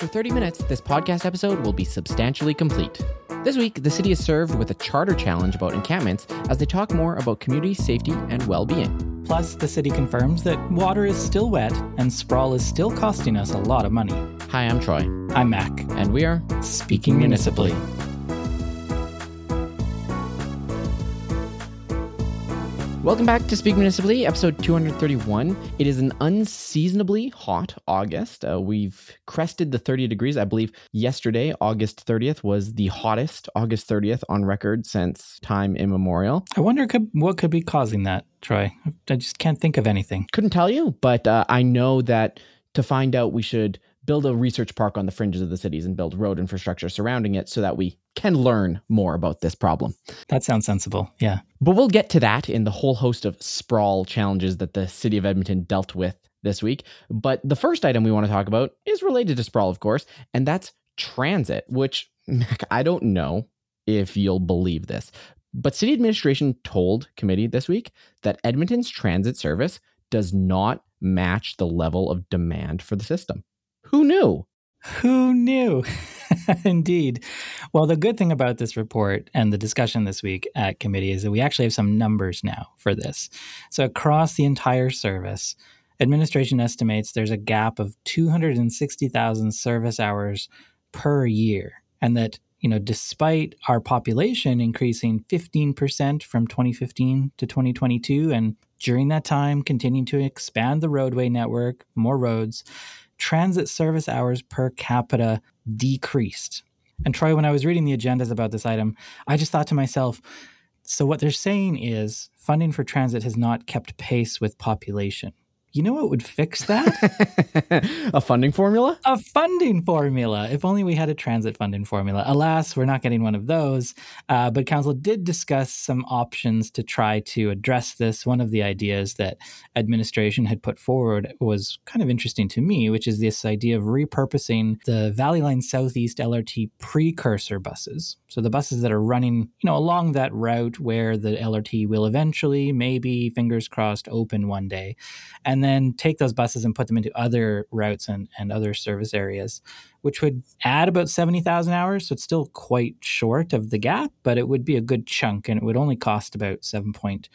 After 30 minutes, this podcast episode will be substantially complete. This week, the city is served with a charter challenge about encampments as they talk more about community safety and well being. Plus, the city confirms that water is still wet and sprawl is still costing us a lot of money. Hi, I'm Troy. I'm Mac. And we are Speaking Municipally. Welcome back to Speak Municipally, episode 231. It is an unseasonably hot August. Uh, we've crested the 30 degrees. I believe yesterday, August 30th, was the hottest August 30th on record since time immemorial. I wonder could, what could be causing that, Troy. I just can't think of anything. Couldn't tell you, but uh, I know that to find out, we should build a research park on the fringes of the cities and build road infrastructure surrounding it so that we can learn more about this problem. That sounds sensible. Yeah. But we'll get to that in the whole host of sprawl challenges that the city of Edmonton dealt with this week. But the first item we want to talk about is related to sprawl, of course, and that's transit, which I don't know if you'll believe this. But city administration told committee this week that Edmonton's transit service does not match the level of demand for the system. Who knew? Who knew? Indeed. Well, the good thing about this report and the discussion this week at committee is that we actually have some numbers now for this. So, across the entire service, administration estimates there's a gap of 260,000 service hours per year, and that you know, despite our population increasing 15% from 2015 to 2022, and during that time continuing to expand the roadway network, more roads, transit service hours per capita decreased. And Troy, when I was reading the agendas about this item, I just thought to myself, so what they're saying is funding for transit has not kept pace with population. You know what would fix that? a funding formula? A funding formula. If only we had a transit funding formula. Alas, we're not getting one of those. Uh, but Council did discuss some options to try to address this. One of the ideas that administration had put forward was kind of interesting to me, which is this idea of repurposing the Valley Line Southeast LRT precursor buses. So the buses that are running, you know, along that route where the LRT will eventually, maybe, fingers crossed, open one day. And then take those buses and put them into other routes and, and other service areas which would add about 70,000 hours. So it's still quite short of the gap, but it would be a good chunk and it would only cost about $7.2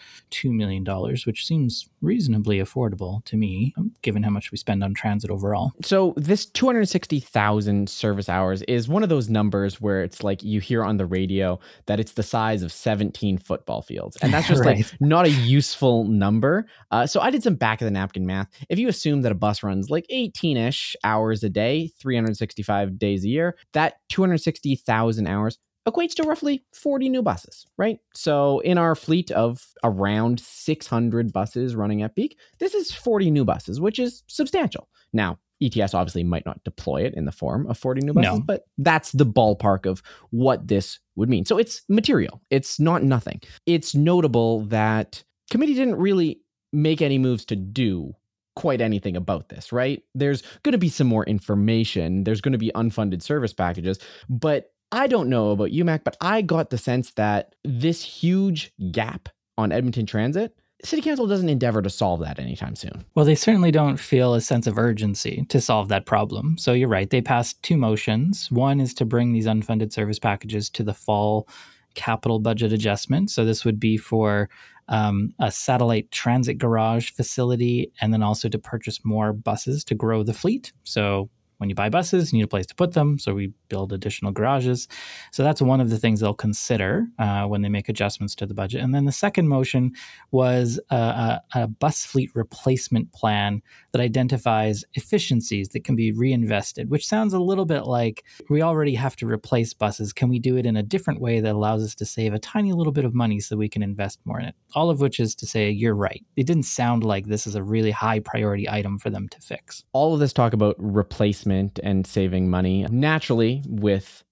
million, which seems reasonably affordable to me, given how much we spend on transit overall. So this 260,000 service hours is one of those numbers where it's like you hear on the radio that it's the size of 17 football fields. And that's just right. like not a useful number. Uh, so I did some back of the napkin math. If you assume that a bus runs like 18 ish hours a day, 360 365 days a year, that 260,000 hours equates to roughly 40 new buses, right? So in our fleet of around 600 buses running at peak, this is 40 new buses, which is substantial. Now, ETS obviously might not deploy it in the form of 40 new buses, no. but that's the ballpark of what this would mean. So it's material. It's not nothing. It's notable that committee didn't really make any moves to do quite anything about this, right? There's going to be some more information. There's going to be unfunded service packages, but I don't know about you, Mac, but I got the sense that this huge gap on Edmonton Transit, City Council doesn't endeavor to solve that anytime soon. Well, they certainly don't feel a sense of urgency to solve that problem. So you're right. They passed two motions. One is to bring these unfunded service packages to the fall capital budget adjustment. So this would be for um, a satellite transit garage facility, and then also to purchase more buses to grow the fleet. So when you buy buses, you need a place to put them. So we build additional garages. So that's one of the things they'll consider uh, when they make adjustments to the budget. And then the second motion was a, a, a, bus fleet replacement plan that identifies efficiencies that can be reinvested, which sounds a little bit like we already have to replace buses. Can we do it in a different way that allows us to save a tiny little bit of money so we can invest more in it? All of which is to say, you're right. It didn't sound like this is a really high priority item for them to fix. All of this talk about replacement and saving money. Naturally, with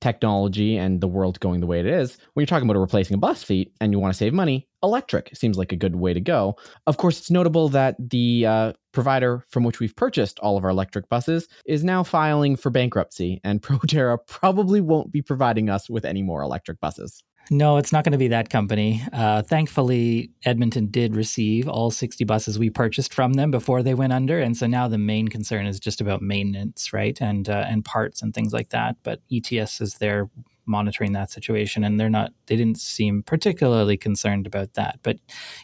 technology and the world going the way it is, when you're talking about replacing a bus fleet and you want to save money, electric seems like a good way to go. Of course, it's notable that the uh, provider from which we've purchased all of our electric buses is now filing for bankruptcy, and Proterra probably won't be providing us with any more electric buses. No, it's not going to be that company. Uh, thankfully, Edmonton did receive all 60 buses we purchased from them before they went under, and so now the main concern is just about maintenance, right, and uh, and parts and things like that. But ETS is there monitoring that situation and they're not they didn't seem particularly concerned about that. But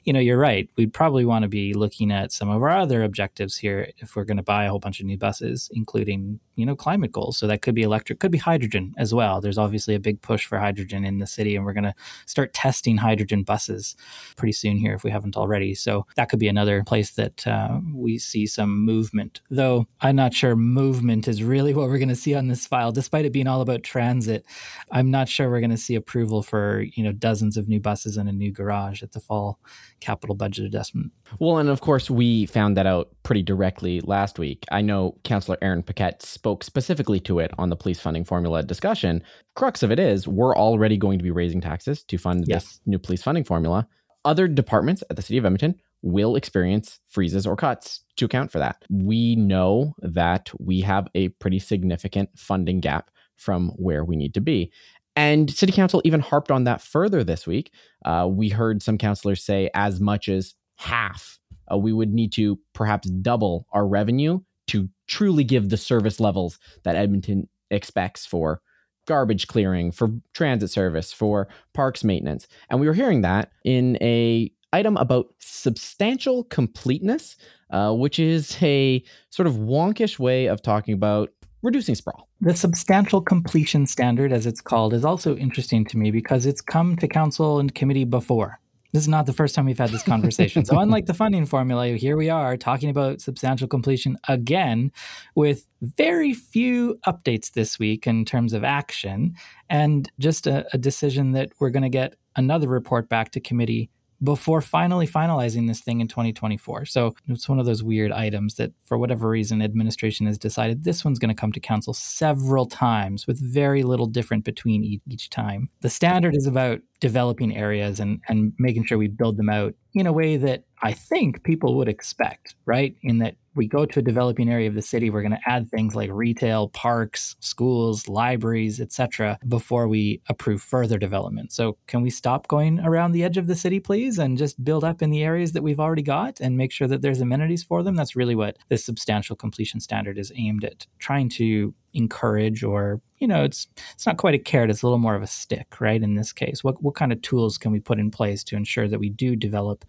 you know you're right. We'd probably want to be looking at some of our other objectives here if we're going to buy a whole bunch of new buses including you know climate goals. So that could be electric could be hydrogen as well. There's obviously a big push for hydrogen in the city and we're going to start testing hydrogen buses pretty soon here if we haven't already. So that could be another place that uh, we see some movement. Though i'm not sure movement is really what we're going to see on this file despite it being all about transit I'm not sure we're going to see approval for you know dozens of new buses and a new garage at the fall capital budget adjustment. Well, and of course we found that out pretty directly last week. I know Councillor Aaron Paquette spoke specifically to it on the police funding formula discussion. Crux of it is we're already going to be raising taxes to fund yes. this new police funding formula. Other departments at the city of Edmonton will experience freezes or cuts to account for that. We know that we have a pretty significant funding gap from where we need to be. And city council even harped on that further this week. Uh, we heard some councilors say as much as half. Uh, we would need to perhaps double our revenue to truly give the service levels that Edmonton expects for garbage clearing, for transit service, for parks maintenance. And we were hearing that in a item about substantial completeness, uh, which is a sort of wonkish way of talking about reducing sprawl. The substantial completion standard, as it's called, is also interesting to me because it's come to council and committee before. This is not the first time we've had this conversation. so, unlike the funding formula, here we are talking about substantial completion again with very few updates this week in terms of action and just a, a decision that we're going to get another report back to committee before finally finalizing this thing in 2024. So it's one of those weird items that, for whatever reason, administration has decided this one's going to come to council several times with very little different between each, each time. The standard is about developing areas and, and making sure we build them out in a way that I think people would expect, right? In that we go to a developing area of the city, we're going to add things like retail, parks, schools, libraries, etc., before we approve further development. So, can we stop going around the edge of the city, please, and just build up in the areas that we've already got and make sure that there's amenities for them? That's really what this substantial completion standard is aimed at trying to encourage or you know it's it's not quite a carrot it's a little more of a stick right in this case. What what kind of tools can we put in place to ensure that we do develop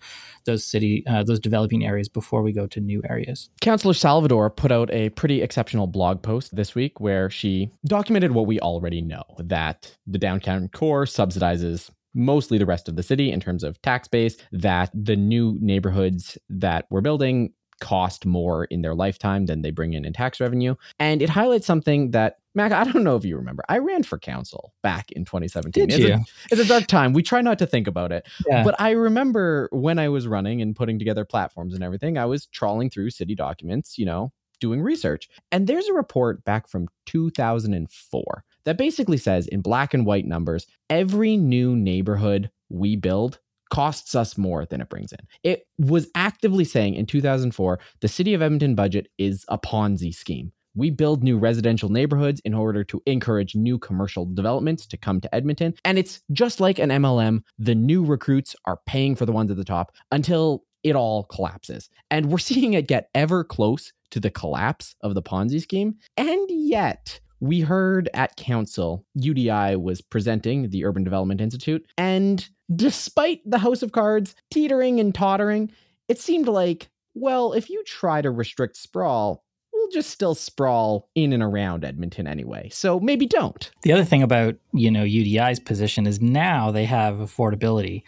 those city uh, those developing areas before we go to new areas? Councillor salvador put out a pretty exceptional blog post this week where she documented what we already know that the downtown core subsidizes mostly the rest of the city in terms of tax base that the new neighborhoods that we're building cost more in their lifetime than they bring in in tax revenue. And it highlights something that Mac, I don't know if you remember. I ran for council back in 2017. Did it's you? A, it's a dark time. We try not to think about it. Yeah. But I remember when I was running and putting together platforms and everything, I was trawling through city documents, you know, doing research. And there's a report back from 2004 that basically says in black and white numbers, every new neighborhood we build costs us more than it brings in. It was actively saying in 2004 the city of Edmonton budget is a Ponzi scheme. We build new residential neighborhoods in order to encourage new commercial developments to come to Edmonton. And it's just like an MLM. The new recruits are paying for the ones at the top until it all collapses. And we're seeing it get ever close to the collapse of the Ponzi scheme. And yet, we heard at council, UDI was presenting the Urban Development Institute, and despite the House of Cards teetering and tottering, it seemed like, well, if you try to restrict sprawl, we'll just still sprawl in and around Edmonton anyway. So maybe don't. The other thing about, you know, UDI's position is now they have affordability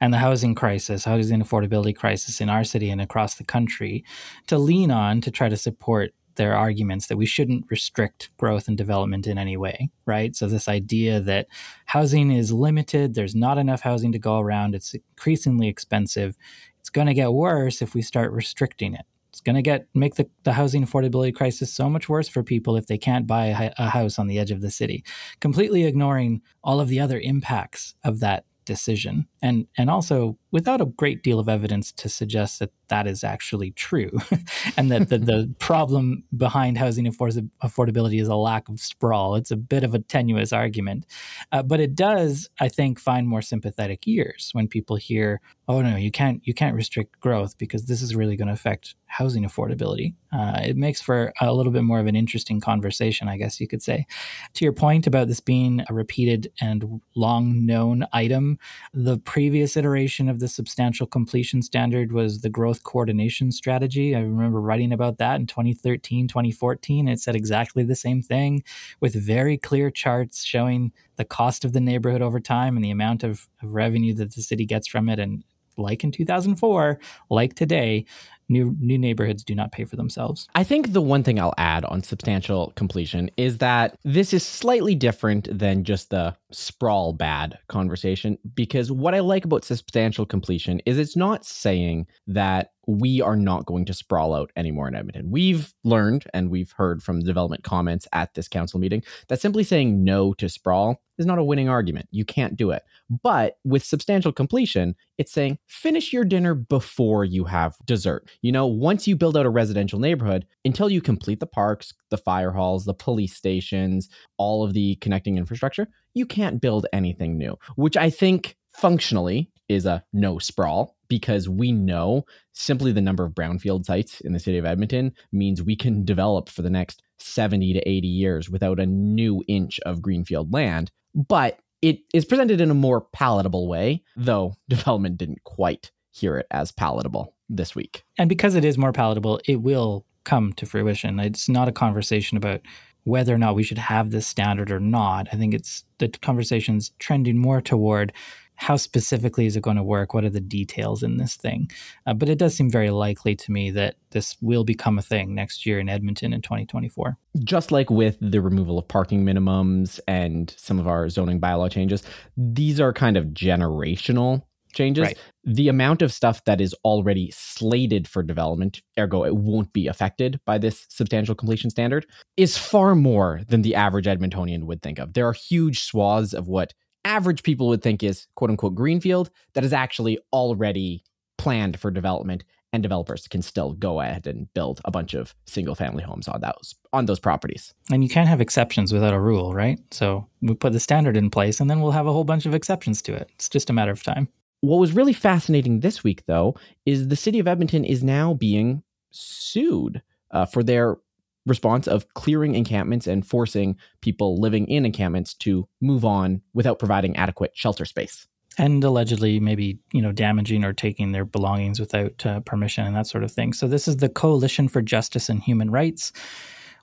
and the housing crisis, housing affordability crisis in our city and across the country to lean on to try to support their arguments that we shouldn't restrict growth and development in any way, right? So, this idea that housing is limited, there's not enough housing to go around, it's increasingly expensive. It's going to get worse if we start restricting it. It's going to get make the, the housing affordability crisis so much worse for people if they can't buy a, a house on the edge of the city, completely ignoring all of the other impacts of that decision. And and also without a great deal of evidence to suggest that that is actually true and that the, the problem behind housing affordability is a lack of sprawl. It's a bit of a tenuous argument. Uh, but it does i think find more sympathetic ears when people hear oh no you can't you can't restrict growth because this is really going to affect housing affordability uh, it makes for a little bit more of an interesting conversation i guess you could say to your point about this being a repeated and long known item the previous iteration of the substantial completion standard was the growth coordination strategy. I remember writing about that in 2013, 2014. It said exactly the same thing with very clear charts showing the cost of the neighborhood over time and the amount of, of revenue that the city gets from it. And like in 2004, like today, new new neighborhoods do not pay for themselves. I think the one thing I'll add on substantial completion is that this is slightly different than just the sprawl bad conversation because what I like about substantial completion is it's not saying that we are not going to sprawl out anymore in Edmonton. We've learned and we've heard from development comments at this council meeting that simply saying no to sprawl is not a winning argument. You can't do it. But with substantial completion, it's saying finish your dinner before you have dessert. You know, once you build out a residential neighborhood, until you complete the parks, the fire halls, the police stations, all of the connecting infrastructure, you can't build anything new, which I think functionally is a no sprawl because we know simply the number of brownfield sites in the city of Edmonton means we can develop for the next 70 to 80 years without a new inch of greenfield land. But it is presented in a more palatable way, though development didn't quite hear it as palatable this week. And because it is more palatable, it will come to fruition. It's not a conversation about whether or not we should have this standard or not. I think it's the conversation's trending more toward how specifically is it going to work? What are the details in this thing? Uh, but it does seem very likely to me that this will become a thing next year in Edmonton in 2024. Just like with the removal of parking minimums and some of our zoning bylaw changes, these are kind of generational changes. Right. The amount of stuff that is already slated for development, ergo, it won't be affected by this substantial completion standard, is far more than the average Edmontonian would think of. There are huge swaths of what average people would think is quote unquote greenfield that is actually already planned for development and developers can still go ahead and build a bunch of single family homes on those on those properties. And you can't have exceptions without a rule, right? So we put the standard in place and then we'll have a whole bunch of exceptions to it. It's just a matter of time. What was really fascinating this week though is the city of Edmonton is now being sued uh, for their response of clearing encampments and forcing people living in encampments to move on without providing adequate shelter space. And allegedly maybe you know damaging or taking their belongings without uh, permission and that sort of thing. So this is the coalition for justice and human rights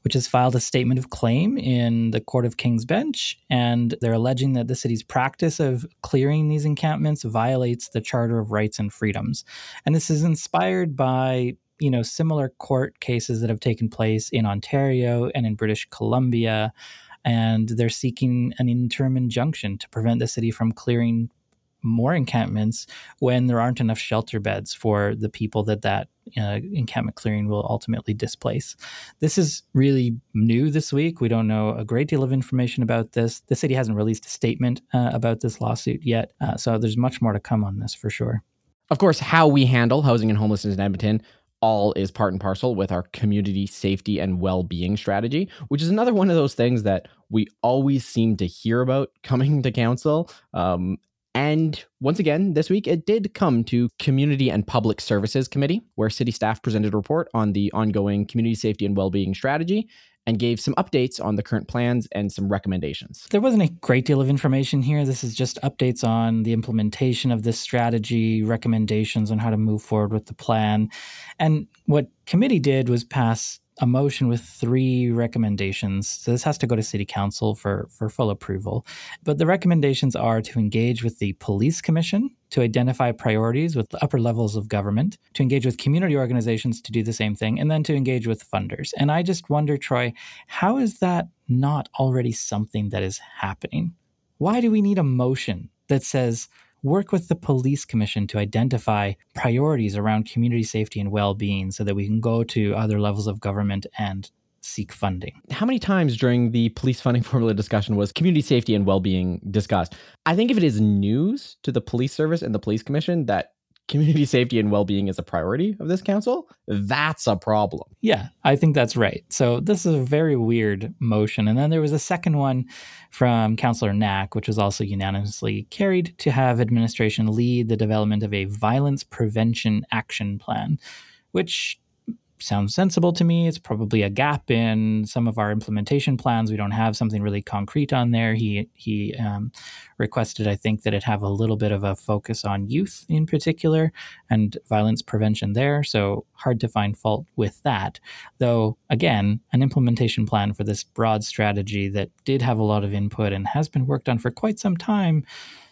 which has filed a statement of claim in the court of king's bench. And they're alleging that the city's practice of clearing these encampments violates the charter of rights and freedoms. And this is inspired by you know similar court cases that have taken place in Ontario and in British Columbia, and they're seeking an interim injunction to prevent the city from clearing more encampments when there aren't enough shelter beds for the people that that uh, encampment clearing will ultimately displace. This is really new this week. We don't know a great deal of information about this. The city hasn't released a statement uh, about this lawsuit yet, uh, so there's much more to come on this for sure. Of course, how we handle housing and homelessness in Edmonton all is part and parcel with our community safety and well-being strategy which is another one of those things that we always seem to hear about coming to council. Um, and once again, this week it did come to Community and Public Services Committee, where city staff presented a report on the ongoing community safety and well-being strategy and gave some updates on the current plans and some recommendations. There wasn't a great deal of information here. This is just updates on the implementation of this strategy, recommendations on how to move forward with the plan. And what committee did was pass a motion with three recommendations. So this has to go to city council for, for full approval. But the recommendations are to engage with the police commission to identify priorities with the upper levels of government, to engage with community organizations to do the same thing, and then to engage with funders. And I just wonder, Troy, how is that not already something that is happening? Why do we need a motion that says work with the police commission to identify priorities around community safety and well-being so that we can go to other levels of government and seek funding. How many times during the police funding formula discussion was community safety and well-being discussed? I think if it is news to the police service and the police commission that community safety and well-being is a priority of this council, that's a problem. Yeah, I think that's right. So this is a very weird motion. And then there was a second one from Councillor Knack, which was also unanimously carried to have administration lead the development of a violence prevention action plan, which sounds sensible to me. It's probably a gap in some of our implementation plans. We don't have something really concrete on there. He he um, requested, I think, that it have a little bit of a focus on youth in particular and violence prevention there. So hard to find fault with that. Though again, an implementation plan for this broad strategy that did have a lot of input and has been worked on for quite some time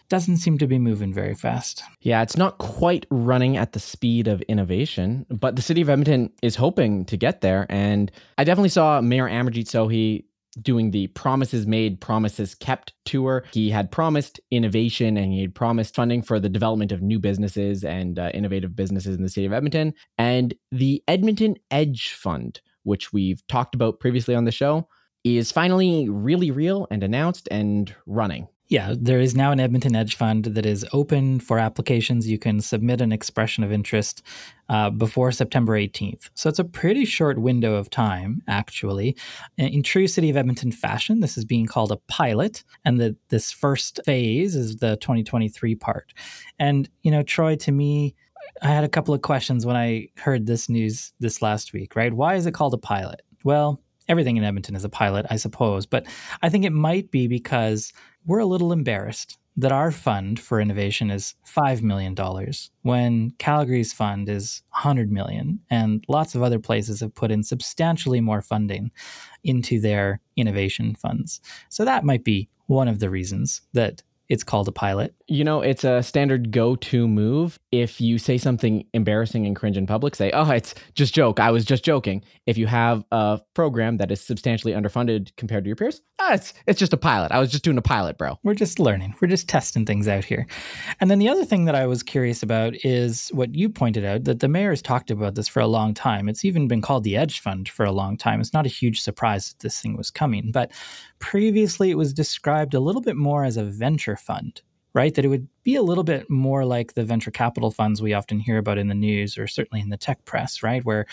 doesn't seem to be moving very fast. Yeah, it's not quite running at the speed of innovation, but the city of Edmonton is hoping to get there. And I definitely saw Mayor Amarjeet Sohi doing the promises made, promises kept tour. He had promised innovation and he had promised funding for the development of new businesses and uh, innovative businesses in the city of Edmonton. And the Edmonton Edge Fund, which we've talked about previously on the show, is finally really real and announced and running. Yeah, there is now an Edmonton Edge Fund that is open for applications. You can submit an expression of interest uh, before September 18th. So it's a pretty short window of time, actually. In true City of Edmonton fashion, this is being called a pilot, and the, this first phase is the 2023 part. And, you know, Troy, to me, I had a couple of questions when I heard this news this last week, right? Why is it called a pilot? Well, everything in Edmonton is a pilot, I suppose, but I think it might be because we're a little embarrassed that our fund for innovation is $5 million when Calgary's fund is 100 million and lots of other places have put in substantially more funding into their innovation funds. So that might be one of the reasons that it's called a pilot. You know, it's a standard go to move. If you say something embarrassing and cringe in public, say, oh, it's just joke. I was just joking. If you have a program that is substantially underfunded compared to your peers, ah, it's, it's just a pilot. I was just doing a pilot, bro. We're just learning. We're just testing things out here. And then the other thing that I was curious about is what you pointed out that the mayor has talked about this for a long time. It's even been called the Edge Fund for a long time. It's not a huge surprise that this thing was coming. But previously, it was described a little bit more as a venture fund right? That it would be a little bit more like the venture capital funds we often hear about in the news or certainly in the tech press, right? Where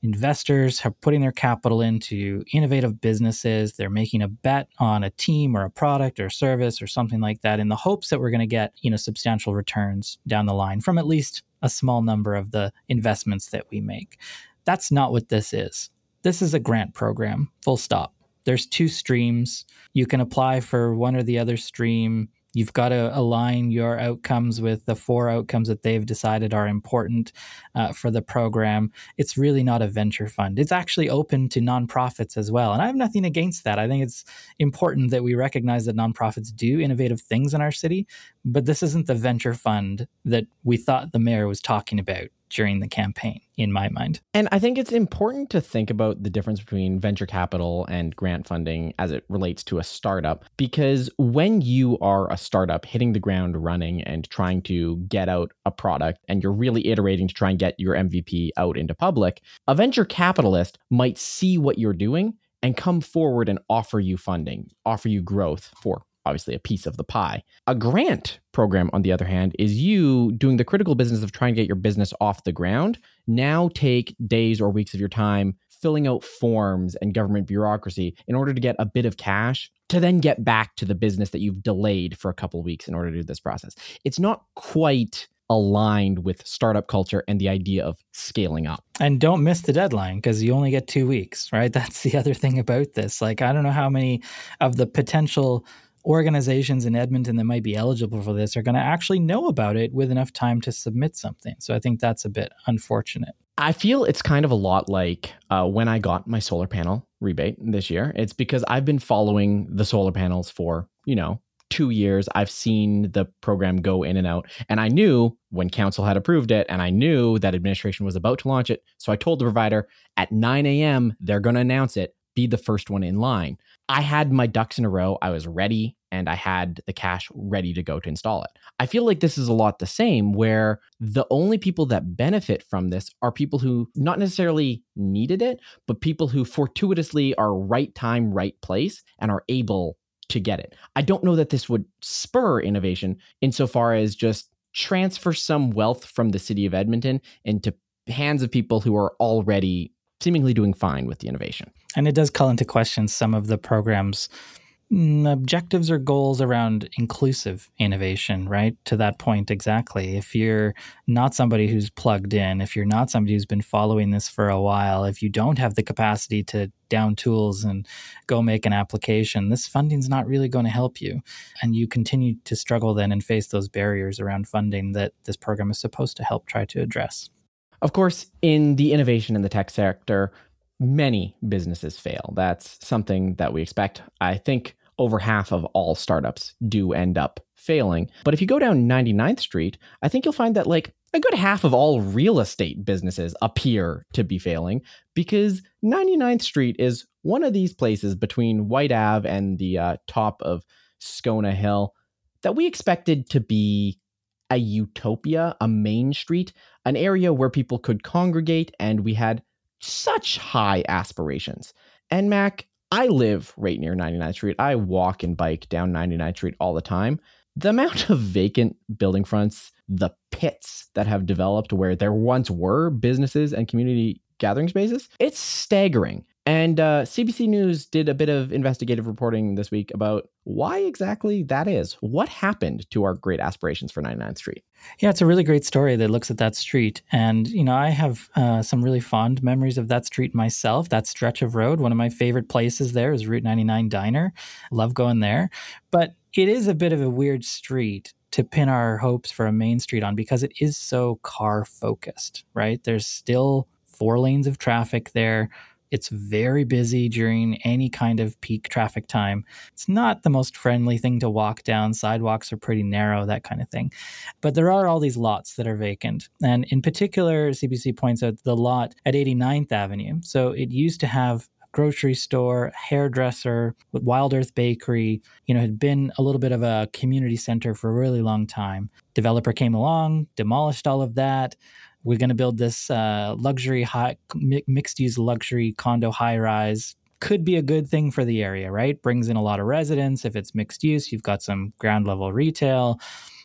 investors are putting their capital into innovative businesses. They're making a bet on a team or a product or service or something like that in the hopes that we're going to get, you know, substantial returns down the line from at least a small number of the investments that we make. That's not what this is. This is a grant program, full stop. There's two streams. You can apply for one or the other stream You've got to align your outcomes with the four outcomes that they've decided are important uh, for the program. It's really not a venture fund. It's actually open to nonprofits as well. And I have nothing against that. I think it's important that we recognize that nonprofits do innovative things in our city, but this isn't the venture fund that we thought the mayor was talking about during the campaign, in my mind. And I think it's important to think about the difference between venture capital and grant funding as it relates to a startup, because when you are a startup hitting the ground running and trying to get out a product and you're really iterating to try and get your MVP out into public, a venture capitalist might see what you're doing and come forward and offer you funding, offer you growth for obviously a piece of the pie. A grant program, on the other hand, is you doing the critical business of trying to get your business off the ground. Now take days or weeks of your time filling out forms and government bureaucracy in order to get a bit of cash to then get back to the business that you've delayed for a couple weeks in order to do this process. It's not quite aligned with startup culture and the idea of scaling up. And don't miss the deadline because you only get two weeks, right? That's the other thing about this. Like, I don't know how many of the potential organizations in Edmonton that might be eligible for this are going to actually know about it with enough time to submit something. So I think that's a bit unfortunate. I feel it's kind of a lot like uh, when I got my solar panel rebate this year. It's because I've been following the solar panels for, you know, two years. I've seen the program go in and out. And I knew when council had approved it and I knew that administration was about to launch it. So I told the provider at 9 a.m., they're going to announce it be the first one in line. I had my ducks in a row. I was ready and I had the cash ready to go to install it. I feel like this is a lot the same, where the only people that benefit from this are people who not necessarily needed it, but people who fortuitously are right time, right place and are able to get it. I don't know that this would spur innovation insofar as just transfer some wealth from the city of Edmonton into hands of people who are already seemingly doing fine with the innovation. And it does call into question some of the program's mm, objectives or goals around inclusive innovation, right? To that point, exactly. If you're not somebody who's plugged in, if you're not somebody who's been following this for a while, if you don't have the capacity to down tools and go make an application, this funding's not really going to help you. And you continue to struggle then and face those barriers around funding that this program is supposed to help try to address. Of course, in the innovation in the tech sector, many businesses fail. That's something that we expect. I think over half of all startups do end up failing. But if you go down 99th Street, I think you'll find that like a good half of all real estate businesses appear to be failing because 99th Street is one of these places between White Ave and the uh, top of Scona Hill that we expected to be a utopia, a main street, an area where people could congregate, and we had such high aspirations. And Mac, I live right near 99th Street. I walk and bike down 99th Street all the time. The amount of vacant building fronts, the pits that have developed where there once were businesses and community gathering spaces, it's staggering. And uh, CBC News did a bit of investigative reporting this week about why exactly that is. What happened to our great aspirations for 99th Street? Yeah, it's a really great story that looks at that street. And, you know, I have uh, some really fond memories of that street myself, that stretch of road. One of my favorite places there is Route 99 Diner. Love going there. But it is a bit of a weird street to pin our hopes for a main street on because it is so car focused, right? There's still four lanes of traffic there it's very busy during any kind of peak traffic time. It's not the most friendly thing to walk down. Sidewalks are pretty narrow, that kind of thing. But there are all these lots that are vacant. And in particular, CBC points out the lot at 89th Avenue. So it used to have grocery store, hairdresser, Wild Earth Bakery, you know, had been a little bit of a community center for a really long time. Developer came along, demolished all of that, we're going to build this uh, luxury high mixed use luxury condo high rise could be a good thing for the area right? Brings in a lot of residents. If it's mixed use you've got some ground level retail.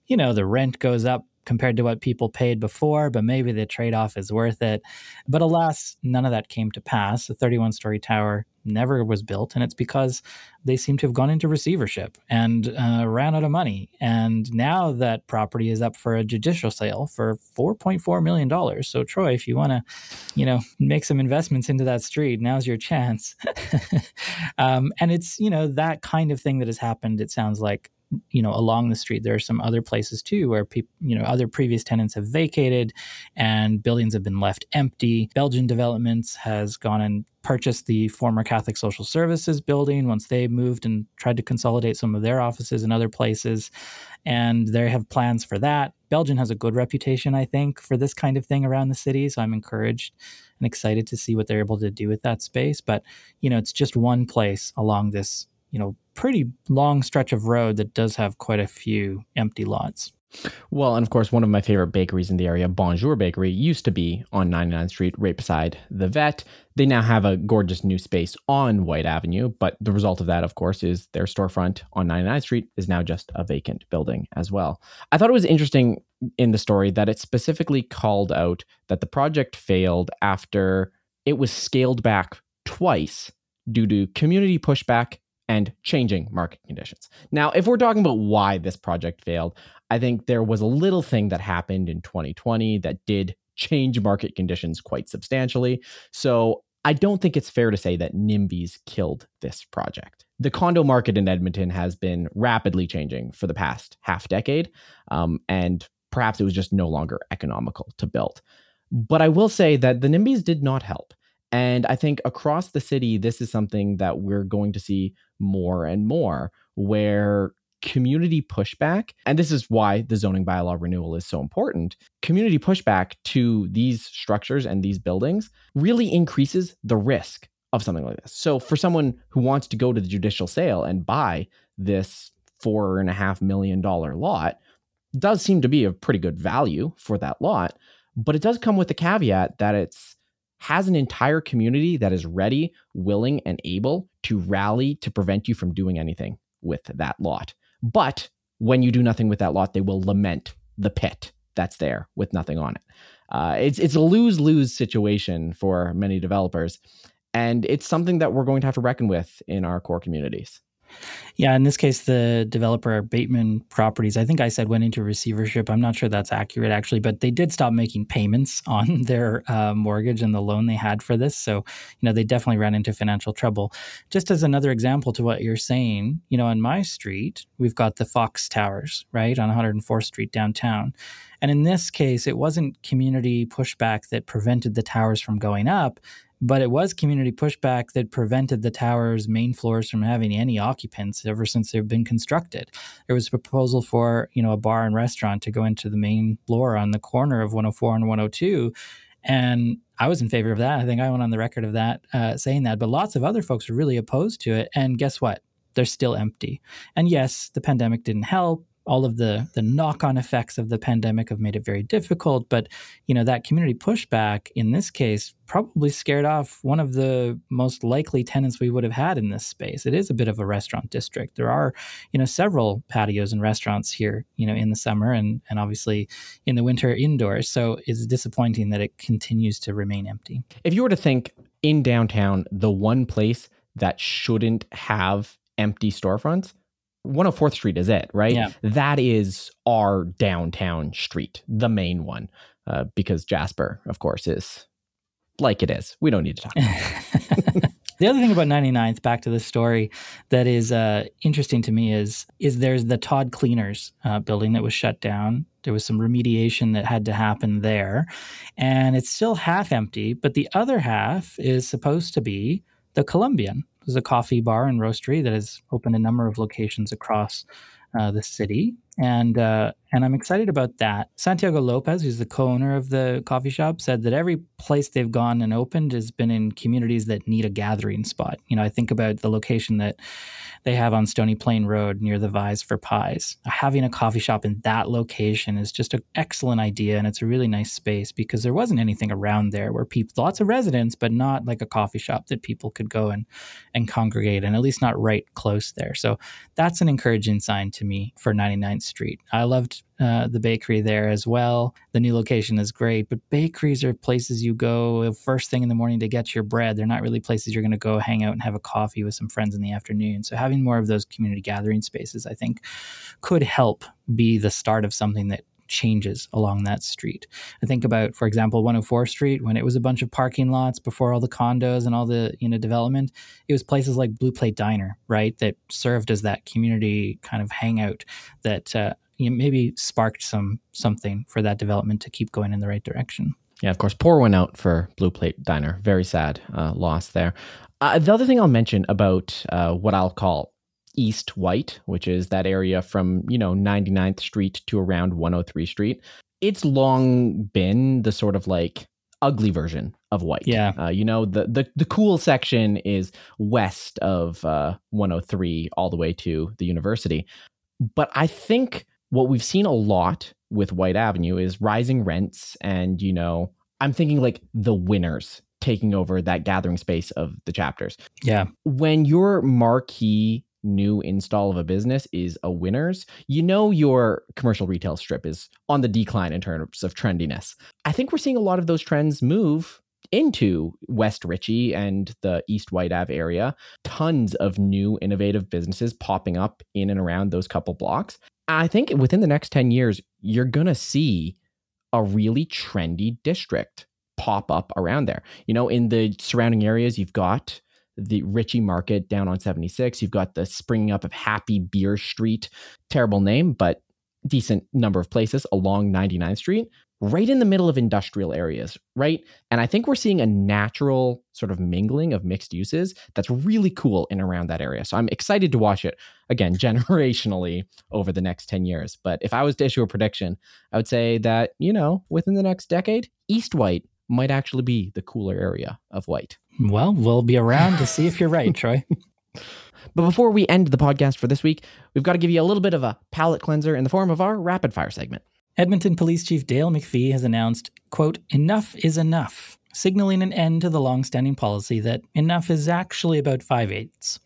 You know the rent goes up compared to what people paid before, but maybe the trade off is worth it. But alas, none of that came to pass. The 31 story tower never was built, and it's because they seem to have gone into receivership and uh, ran out of money. And now that property is up for a judicial sale for $4.4 million. So, Troy, if you want to, you know, make some investments into that street, now's your chance. um, and it's, you know, that kind of thing that has happened, it sounds like you know along the street there are some other places too where people you know other previous tenants have vacated and buildings have been left empty. Beljan developments has gone and purchased the former catholic social services building once they moved and tried to consolidate some of their offices in other places and they have plans for that. Beljan has a good reputation i think for this kind of thing around the city so i'm encouraged and excited to see what they're able to do with that space but you know it's just one place along this you know pretty long stretch of road that does have quite a few empty lots. Well, and of course, one of my favorite bakeries in the area, Bonjour Bakery, used to be on 99th Street, right beside the vet. They now have a gorgeous new space on White Avenue, but the result of that, of course, is their storefront on 99th Street is now just a vacant building as well. I thought it was interesting in the story that it specifically called out that the project failed after it was scaled back twice due to community pushback and changing market conditions. Now, if we're talking about why this project failed, I think there was a little thing that happened in 2020 that did change market conditions quite substantially. So I don't think it's fair to say that NIMBYs killed this project. The condo market in Edmonton has been rapidly changing for the past half decade, um, and perhaps it was just no longer economical to build. But I will say that the NIMBYs did not help. And I think across the city, this is something that we're going to see more and more, where community pushback, and this is why the zoning bylaw renewal is so important, community pushback to these structures and these buildings really increases the risk of something like this. So for someone who wants to go to the judicial sale and buy this four and a half million dollar lot, does seem to be a pretty good value for that lot. But it does come with the caveat that it's has an entire community that is ready, willing, and able to rally to prevent you from doing anything with that lot. But when you do nothing with that lot, they will lament the pit that's there with nothing on it. Uh, it's it's a lose lose situation for many developers, and it's something that we're going to have to reckon with in our core communities. Yeah, in this case, the developer Bateman Properties, I think I said went into receivership. I'm not sure that's accurate actually, but they did stop making payments on their uh, mortgage and the loan they had for this. So, you know, they definitely ran into financial trouble. Just as another example to what you're saying, you know, on my street, we've got the Fox Towers, right, on 104th Street downtown. And in this case, it wasn't community pushback that prevented the towers from going up but it was community pushback that prevented the tower's main floors from having any occupants ever since they've been constructed. There was a proposal for, you know, a bar and restaurant to go into the main floor on the corner of 104 and 102. And I was in favor of that. I think I went on the record of that, uh, saying that. But lots of other folks were really opposed to it. And guess what? They're still empty. And yes, the pandemic didn't help all of the the knock-on effects of the pandemic have made it very difficult but you know that community pushback in this case probably scared off one of the most likely tenants we would have had in this space. It is a bit of a restaurant district. There are you know several patios and restaurants here you know in the summer and and obviously in the winter indoors. So it's disappointing that it continues to remain empty. If you were to think in downtown the one place that shouldn't have empty storefronts 104th Street is it, right? Yeah. That is our downtown street, the main one, uh, because Jasper, of course, is like it is. We don't need to talk. the other thing about 99th, back to the story, that is uh, interesting to me is is there's the Todd Cleaners uh, building that was shut down. There was some remediation that had to happen there, and it's still half empty. But the other half is supposed to be the Colombian, is a coffee bar and roastery that has opened a number of locations across uh, the city, and uh, and I'm excited about that. Santiago Lopez, who's the co-owner of the coffee shop, said that every place they've gone and opened has been in communities that need a gathering spot. You know, I think about the location that they have on Stony Plain Road near the Vi's for Pies. Having a coffee shop in that location is just an excellent idea, and it's a really nice space because there wasn't anything around there where people, lots of residents, but not like a coffee shop that people could go and and congregate, and at least not right close there. So that's an encouraging sign to me for 99th Street. I loved uh, the bakery there as well. The new location is great, but bakeries are places you go first thing in the morning to get your bread. They're not really places you're going to go hang out and have a coffee with some friends in the afternoon. So having more of those community gathering spaces, I think, could help be the start of something that changes along that street. I think about, for example, 104 Street when it was a bunch of parking lots before all the condos and all the you know development. It was places like Blue Plate Diner, right, that served as that community kind of hangout that uh, you know, maybe sparked some something for that development to keep going in the right direction. Yeah, of course. Poor one out for Blue Plate Diner. Very sad uh, loss there. Uh, the other thing I'll mention about uh, what I'll call East White, which is that area from, you know, 99th Street to around 103 Street, it's long been the sort of like ugly version of white. Yeah. Uh, you know, the, the the cool section is west of uh, 103 all the way to the university. But I think what we've seen a lot with White Avenue is rising rents and, you know, I'm thinking like the winners taking over that gathering space of the chapters. Yeah. When your marquee new install of a business is a winners, you know your commercial retail strip is on the decline in terms of trendiness. I think we're seeing a lot of those trends move into West Ritchie and the East White Ave area. Tons of new innovative businesses popping up in and around those couple blocks. I think within the next 10 years, you're going to see a really trendy district pop up around there. You know, in the surrounding areas, you've got the Ritchie Market down on 76. You've got the springing up of Happy Beer Street. Terrible name, but decent number of places along 99th Street right in the middle of industrial areas, right? And I think we're seeing a natural sort of mingling of mixed uses that's really cool in around that area. So I'm excited to watch it again generationally over the next 10 years. But if I was to issue a prediction, I would say that, you know, within the next decade, East White might actually be the cooler area of white. Well, we'll be around to see if you're right, Troy. But before we end the podcast for this week, we've got to give you a little bit of a palate cleanser in the form of our rapid fire segment. Edmonton Police Chief Dale McFee has announced, quote, enough is enough, signaling an end to the long-standing policy that enough is actually about five eighths.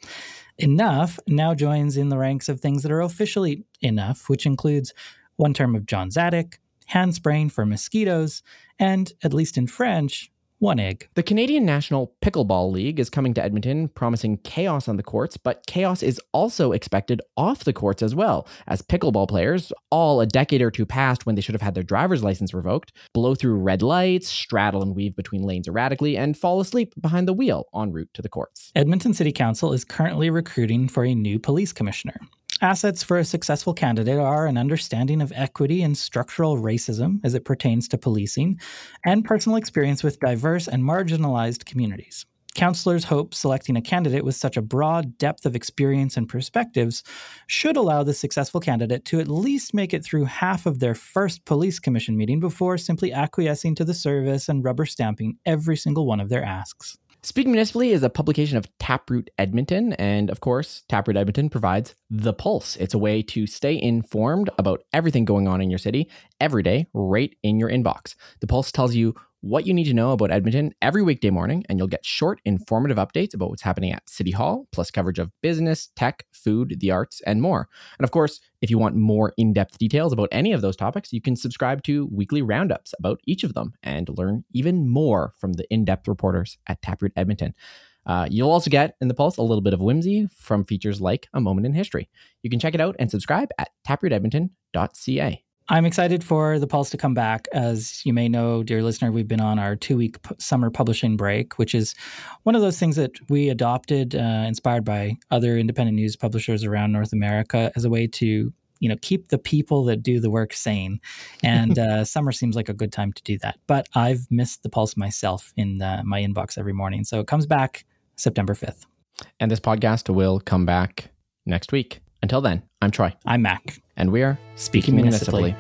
Enough now joins in the ranks of things that are officially enough, which includes one term of Jon Dziadyk, hand spraying for mosquitoes, and, at least in French, one egg. The Canadian National Pickleball League is coming to Edmonton, promising chaos on the courts, but chaos is also expected off the courts as well, as pickleball players, all a decade or two past when they should have had their driver's license revoked, blow through red lights, straddle and weave between lanes erratically, and fall asleep behind the wheel en route to the courts. Edmonton City Council is currently recruiting for a new police commissioner. Assets for a successful candidate are an understanding of equity and structural racism as it pertains to policing, and personal experience with diverse and marginalized communities. Councillors hope selecting a candidate with such a broad depth of experience and perspectives should allow the successful candidate to at least make it through half of their first police commission meeting before simply acquiescing to the service and rubber stamping every single one of their asks. Speak Municipally is a publication of Taproot Edmonton. And of course, Taproot Edmonton provides The Pulse. It's a way to stay informed about everything going on in your city every day, right in your inbox. The Pulse tells you what you need to know about Edmonton every weekday morning, and you'll get short, informative updates about what's happening at City Hall, plus coverage of business, tech, food, the arts, and more. And of course, if you want more in depth details about any of those topics, you can subscribe to weekly roundups about each of them and learn even more from the in depth reporters at Taproot Edmonton. Uh, you'll also get in the Pulse a little bit of whimsy from features like A Moment in History. You can check it out and subscribe at taprootedmonton.ca. I'm excited for the Pulse to come back. As you may know, dear listener, we've been on our two week p- summer publishing break, which is one of those things that we adopted, uh, inspired by other independent news publishers around North America, as a way to you know keep the people that do the work sane. And uh, summer seems like a good time to do that. But i've missed the pulse myself in the, my inbox every morning. So it comes back september 5th and this podcast will come back next week. Until then i'm troy. I'm Mack and we are speaking, municipally.